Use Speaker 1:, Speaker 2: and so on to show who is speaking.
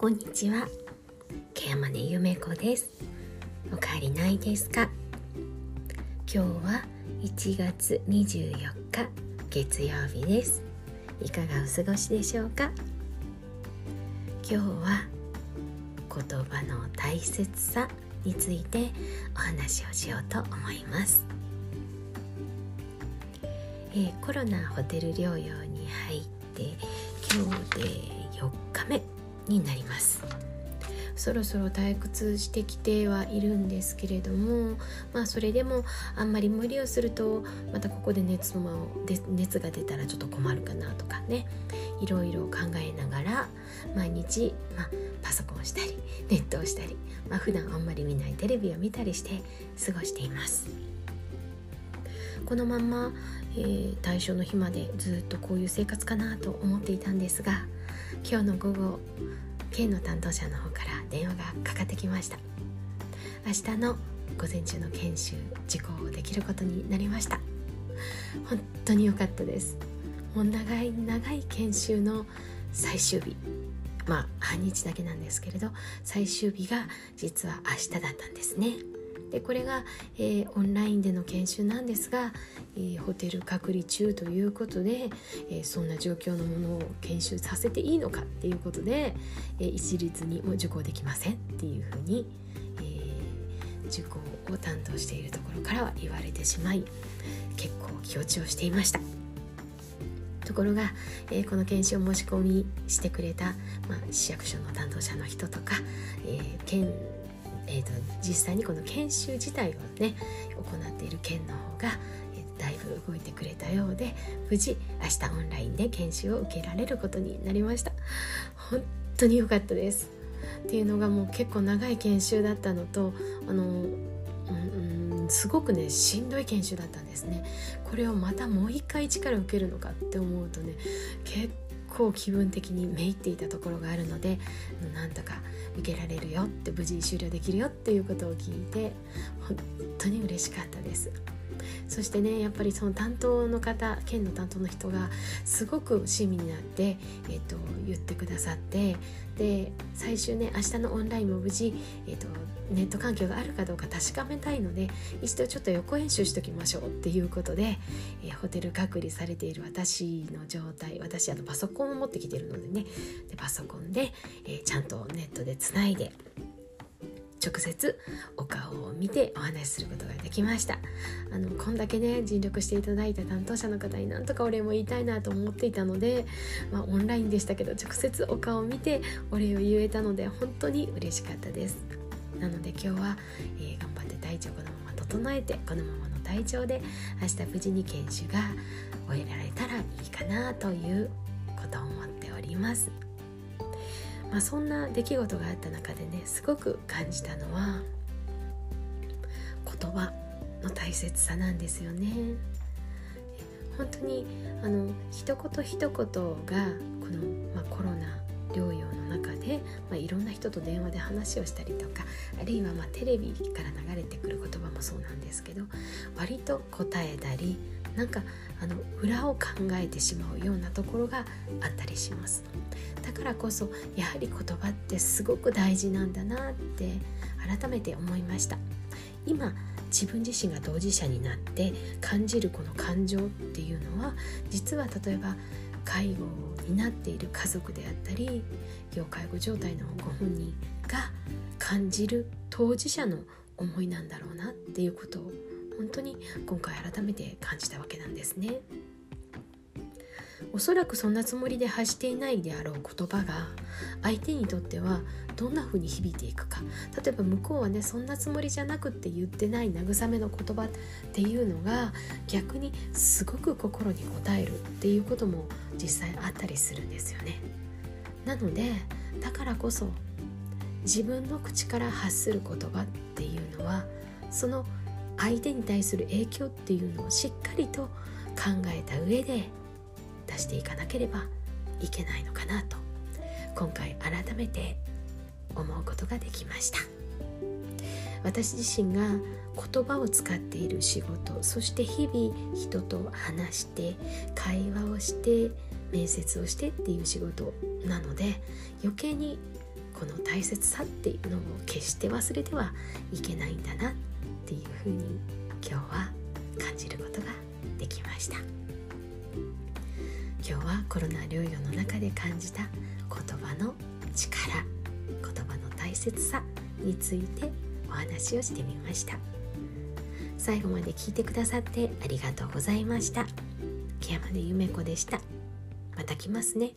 Speaker 1: こんにちは。ケ山根ゆめ子です。おかえりないですか？今日は1月24日月曜日です。いかがお過ごしでしょうか？今日は言葉の大切さについてお話をしようと思います、えー、コロナホテル療養に入って今日で4日目。になります。そろそろ退屈してきてはいるんですけれどもまあそれでもあんまり無理をするとまたここで熱も熱が出たらちょっと困るかなとかね。いろいろ考えながら毎日、まあ、パソコンしたりネットをしたり、まあ、普段あんまり見ないテレビを見たりして過ごしています。このまんま、えー、対象の日までずっとこういう生活かなと思っていたんですが今日の午後県の担当者の方から電話がかかってきました。明日の午前中の研修受講できることになりました。本当に良かったです。もう長い長い研修の最終日。まあ半日だけなんですけれど最終日が実は明日だったんですね。でこれが、えー、オンラインでの研修なんですが、えー、ホテル隔離中ということで、えー、そんな状況のものを研修させていいのかっていうことで、え一律にも受講できませんっていうふうに、え受講を担当しているところからは言われてしまい結構気落ちをしていました。ところが、えー、この研修を申し込みしてくれた、まあ、市役所の担当者の人とか、えー、県えーと、実際にこの研修自体をね行っている県の方が、えー、だいぶ動いてくれたようで無事明日オンラインで研修を受けられることになりました。本当に良かったです。っていうのがもう結構長い研修だったのとあのうんすごくねしんどい研修だったんですね。これをまたもう一回一から受けるのかって思うとね結構気分的にめいっていたところがあるのでなんとか受けられるよって無事に終了できるよっていうことを聞いて本当に嬉しかったです。そしてねやっぱりその担当の方県の担当の人がすごく親身になって、えーと、言ってくださってで最終ね明日のオンラインも無事、えーと、ネット環境があるかどうか確かめたいので一度ちょっと横演習しときましょうっていうことで、えー、ホテル隔離されている私の状態私あのパソコンを持ってきてるのでねでパソコンで、えー、ちゃんとネットでつないで直接お顔を見てお話しすることができました。あのこんだけね尽力していただいた担当者の方になんとかお礼も言いたいなと思っていたので、まあ、オンラインでしたけど直接お顔を見てお礼を言えたので本当に嬉しかったです。なので今日は、えー、頑張って体調このまま整えてこのままの体調で明日無事に研修が終えられたらいいかなということを思っております。まあ、そんな出来事があった中でねすごく感じたのは言葉の大切さなんですよね。本当にあの一言一言がこの、まあ、コロナ療養の中で、まあ、いろんな人と電話で話をしたりとかあるいはまテレビから流れてくる言葉もそうなんですけど割と答えたりなんかあの裏を考えてしまうようなところがあったりします。だからこそやはり言葉ってすごく大事なんだなって改めて思いました。今自分自身が当事者になって感じるこの感情っていうのは実は例えば介護になっている家族であったり要介護状態のご本人が感じる当事者の思いなんだろうなっていうことを本当に今回改めて感じたわけなんですね。おそらくそんなつもりで発していないであろう言葉が相手にとってはどんな風に響いていくか例えば向こうはねそんなつもりじゃなくって言ってない慰めの言葉っていうのが逆にすごく心に応えるっていうことも実際あったりするんですよねなのでだからこそ自分の口から発する言葉っていうのはその相手に対する影響っていうのをしっかりと考えた上で出していかなければいけないのかなと今回改めて思うことができました。私自身が言葉を使っている仕事そして日々人と話して会話をして面接をしてっていう仕事なので余計にこの大切さっていうのを決して忘れてはいけないんだなってっていうふうに今日は感じることができました。今日はコロナ療養の中で感じた言葉の力言葉の大切さについてお話をしてみました。最後まで聞いてくださってありがとうございました。木山根ゆめ子でした。また来ますね。